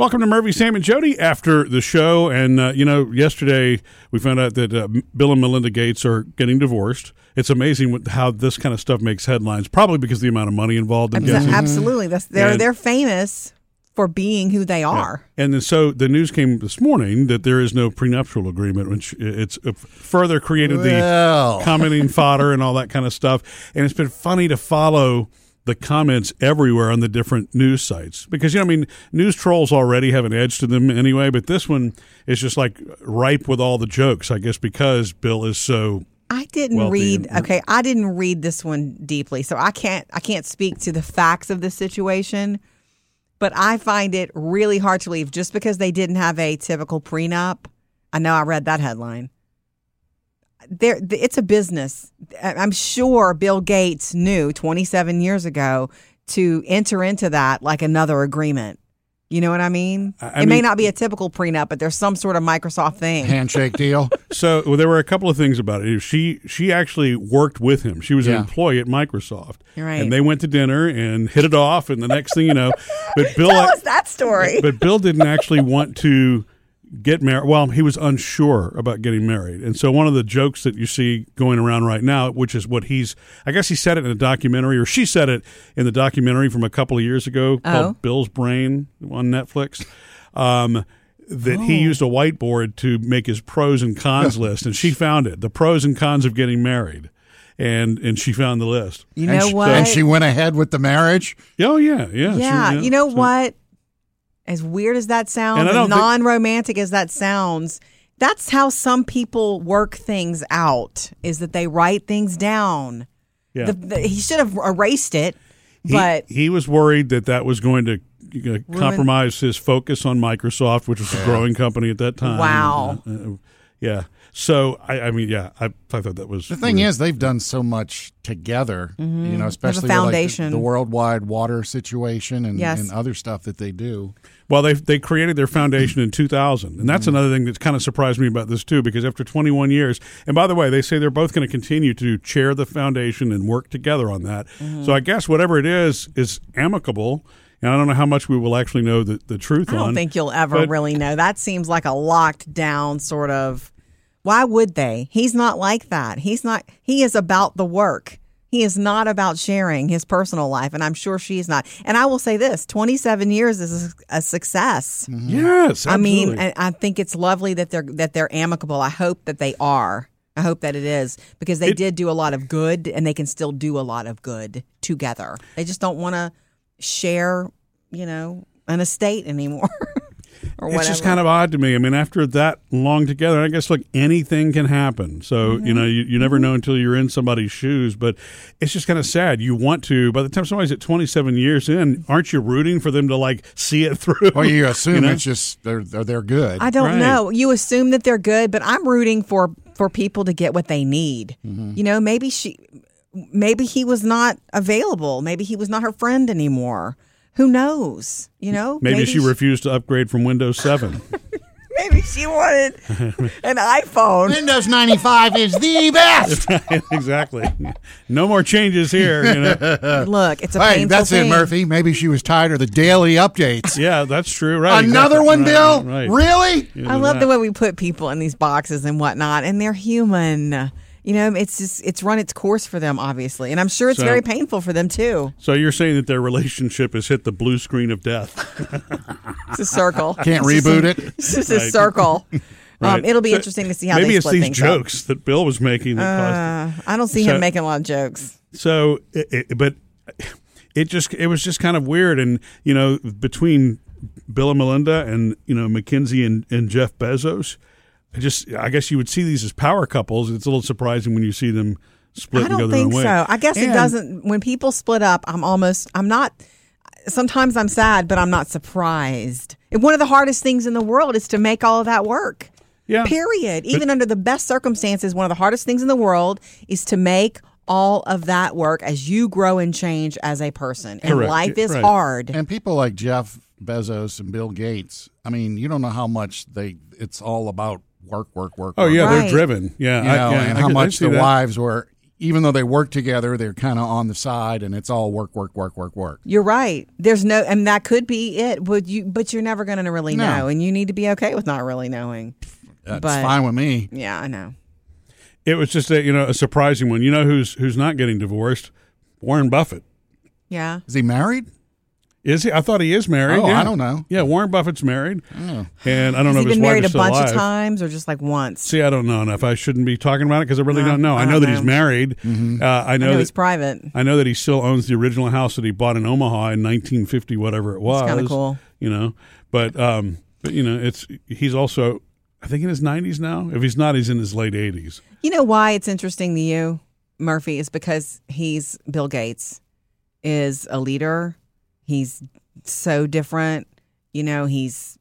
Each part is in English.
Welcome to Murphy, Sam, and Jody after the show. And, uh, you know, yesterday we found out that uh, Bill and Melinda Gates are getting divorced. It's amazing how this kind of stuff makes headlines, probably because of the amount of money involved. I'm guessing. Absolutely. That's, they're, And- they're famous for being who they are. And then so the news came this morning that there is no prenuptial agreement, which it's uh, further created Well. the commenting fodder and all that kind of stuff. And it's been funny to follow the comments everywhere on the different news sites because you know I mean news trolls already have an edge to them anyway, but this one is just like ripe with all the jokes. I guess because Bill is so I didn't read and- okay, I didn't read this one deeply. So I can't I can't speak to the facts of the situation, but I find it really hard to believe just because they didn't have a typical prenup. I know I read that headline. There it's a business. I- I'm sure Bill Gates knew 27 years ago to enter into that like another agreement. You know what I mean? I- I it may not be a typical prenup, but there's some sort of Microsoft thing. handshake deal. So well, there were a couple of things about it. She she actually worked with him. She was an employee at Microsoft, Right. and they went to dinner and hit it off. And the next thing you know, but Bill Tell us that story. but Bill didn't actually want to get married. Well, he was unsure about getting married, and so one of the jokes that you see going around right now, which is what he's, I guess he said it in a documentary, or she said it in the documentary from a couple of years ago Oh. called Bill's Brain on Netflix. Um, that he used a whiteboard to make his pros and cons list, and she found it, the pros and cons of getting married, and and she found the list. You and know she, what? And she went ahead with the marriage. Oh yeah, yeah, she- yeah, you know so- what? As weird as that sounds, And as non-romantic as that sounds, that's how some people work things out. Is that they write things down. Yeah. The, the, he should have erased it, He- but he, was worried that that was going to uh, compromise his focus on Microsoft, which was a growing company at that time. Wow. Uh, uh, yeah. So I, I mean, yeah, I, I thought that was The thing weird. is, they've done so much together. You mm-hmm. know, especially with, like, the- foundation. the, worldwide water situation and, Yes. and other stuff that they do. Well, they they created their foundation in 2000, and that's mm-hmm. another thing that's kind of surprised me about this too, because after 21 years, and by the way, they say they're both going to continue to chair the foundation and work together on that. Mm-hmm. So I guess whatever it is is amicable, and I don't know how much we will actually know the, the truth I don't on. think you'll ever but- really know. That seems like a locked down sort of. Why would they? He's not like that. He's not. He is about the work. He is not about sharing his personal life, and I'm sure she's not. And I will say this: 27 years is a, a success. Mm-hmm. Yes, I mean, absolutely. I think it's lovely that they're that they're amicable. I hope that they are. I hope that it is because they It- did do a lot of good, and they can still do a lot of good together. They just don't want to share, you know, an estate anymore. or it's just kind of odd to me. I mean, after that long together, I guess like anything can happen. So Mm-hmm. you know, you, you never know until you're in somebody's shoes. But it's just kind of sad. You want to. By the time somebody's at 27 years in, aren't you rooting for them to like see it through? Well, you assume know? it's just they're they're, they're good. I don't Right. know. You assume that they're good, but I'm rooting for for people to get what they need. Mm-hmm. You know, maybe she maybe he was not available. Maybe he was not her friend anymore. Who knows? You know? Maybe, she refused to upgrade from Windows 7. maybe she wanted an iPhone. Windows 95 is the best. exactly. No more changes here. You know? Look, it's a hey, painful that's thing. it, Murphy. Maybe she was tired of the daily updates. Yeah, that's true. Right. Another exactly. one, Right, Bill? Right. Really? You I love that. the way we put people in these boxes and whatnot, and they're human. You know, it's just it's run its course for them, obviously, and I'm sure it's So- very painful for them too. So you're saying that their relationship has hit the blue screen of death? It's a circle. Can't It's reboot a- it? It's just a Right. circle. Right. Um, it'll be So interesting to see how Maybe they it's these things up. jokes that Bill was making that caused. Uh, I don't see So- him making a lot of jokes. So, it, it- but it just it was just kind of weird, and you know, between Bill and Melinda, and you know, MacKenzie and, and Jeff Bezos, I just I guess you would see these as power couples. It's a little surprising when you see them split I and go don't their own think way. so. I guess it doesn't. When people split up, I'm almost. I'm not. Sometimes I'm sad, but I'm not surprised. And one of the hardest things in the world is to make all of that work. Yeah. Period. Even under the best circumstances, one of the hardest things in the world is to make all of that work as you grow and change as a person. And Correct. life is Right. hard. And people like Jeff Bezos and Bill Gates, I mean, you don't know how much they it's all about work, work, work. Oh work, yeah, Right. they're driven. Yeah, you I- yeah, and I how could- much the that. wives were, even though they work together, they're kind of on the side, and it's all work, work, work, work, work. You're right. There's no, and that could be it. Would you? But you're never going to really No. know, and you need to be okay with not really knowing. That's But- fine with me. Yeah, I know. It was just a you know a surprising one. You know who's who's not getting divorced? Warren Buffett. Yeah. Is he married? Is he? I thought he is married. Oh, yeah. I don't know. Yeah, Warren Buffett's married, Oh. and I don't Has know he if his been wife married is a bunch alive. of times or just like once? See, I don't know enough. I shouldn't be talking about it because I really No, don't know. I, I know don't that he's married. Mm-hmm. Uh, I I know know that he's private. I know that he still owns the original house that he bought in Omaha in 1950, whatever it was. kinda cool. you know. But um, but you know, it's he's also I think in his 90s now. If he's not, he's in his late 80s. You know why it's interesting to you, Murphy, is because he's Bill Gates is a leader. He's so different. You know, he's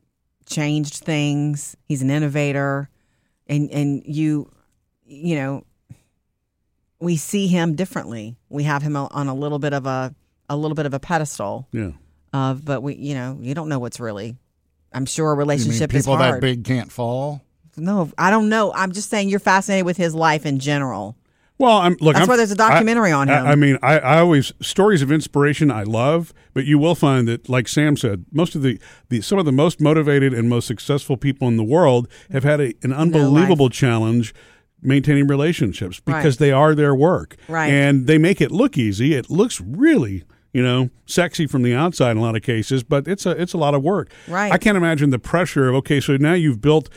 changed things. He's an innovator. And and you you know, we see him differently. We have him on a little bit of a a little bit of a pedestal Yeah. of but we you know, you don't know what's really I'm sure a relationship is people that big can't fall? No, I don't know. I'm just saying you're fascinated with his life in general. Well, I'm look. That's I'm, why there's a documentary I- on I- him. I, mean, I, I always stories of inspiration I love, but you will find that, like Sam said, most of the, the some of the most motivated and most successful people in the world have had a, an unbelievable challenge maintaining relationships because Right. they are their work, Right. And they make it look easy. It looks really. You know, sexy from the outside in a lot of cases, but it's a it's a lot of work. Right. I can't imagine the pressure of okay, so now you've built,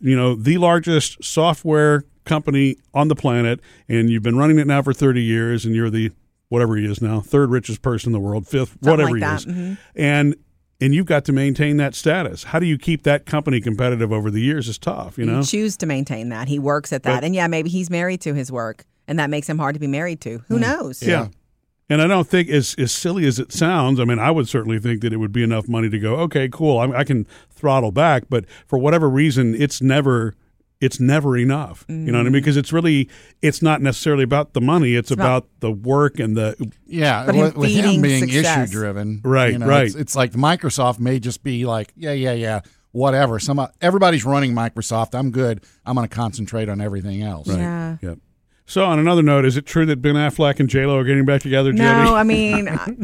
you know, the largest software company on the planet, and you've been running it now for thirty years, and you're the whatever he is now, third richest person in the world, fifth, Something whatever like he that. is, Mhm. and and you've got to maintain that status. How do you keep that company competitive over the years? Is tough, you know. You choose to maintain that. He works at that. But- and yeah, maybe he's married to his work and that makes him hard to be married to. Who knows? Hmm. Yeah. And I don't think, as as silly as it sounds, I mean, I would certainly think that it would be enough money to go, okay, cool, I, I can throttle back. But for whatever reason, it's never, it's never enough. You know what I mean? Mm. Because it's really, it's not necessarily about the money. It's, about- about, the work and the. Yeah, But him with, with him being success. issue driven, Right, right. It's, it's like Microsoft may just be like, yeah, yeah, yeah, whatever. Some everybody's running Microsoft. I'm good. I'm going to concentrate on everything else. Yeah. Yep. So on another note, is it true that Ben Affleck and J Lo are getting back together, Jenny? No, I mean, I-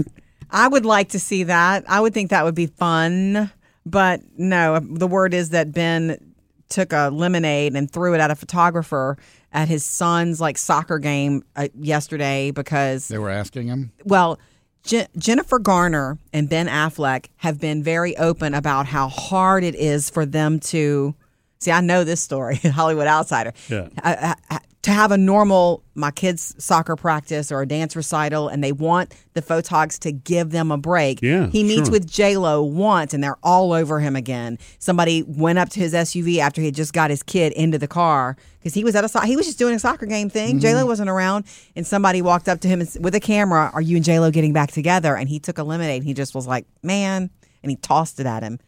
I would like to see that. I would think that would be fun. But no, the word is that Ben took a lemonade and threw it at a photographer at his son's like soccer game uh, yesterday because They were asking him. well, Je- Jennifer Garner and Ben Affleck have been very open about how hard it is for them to see. I know this story, Hollywood Outsider. Yeah. Uh, uh, to have a normal my kids soccer practice or a dance recital, and they want the photogs to give them a break. Yeah, he meets sure. with J Lo once, and they're all over him again. Somebody went up to his SUV after he had just got his kid into the car because he was at a so- he was just doing a soccer game thing. J Lo wasn't around, and somebody walked up to him with a camera. Are you and J Lo getting back together? And he took a lemonade. And he just was like, man, and he tossed it at him.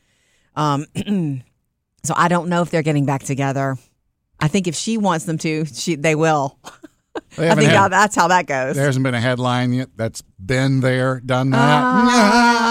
Um, so I don't know if they're getting back together. I think if she wants them to, she they will. They I think had- that's how that goes. there hasn't been a headline yet that's been there, done that. Ah,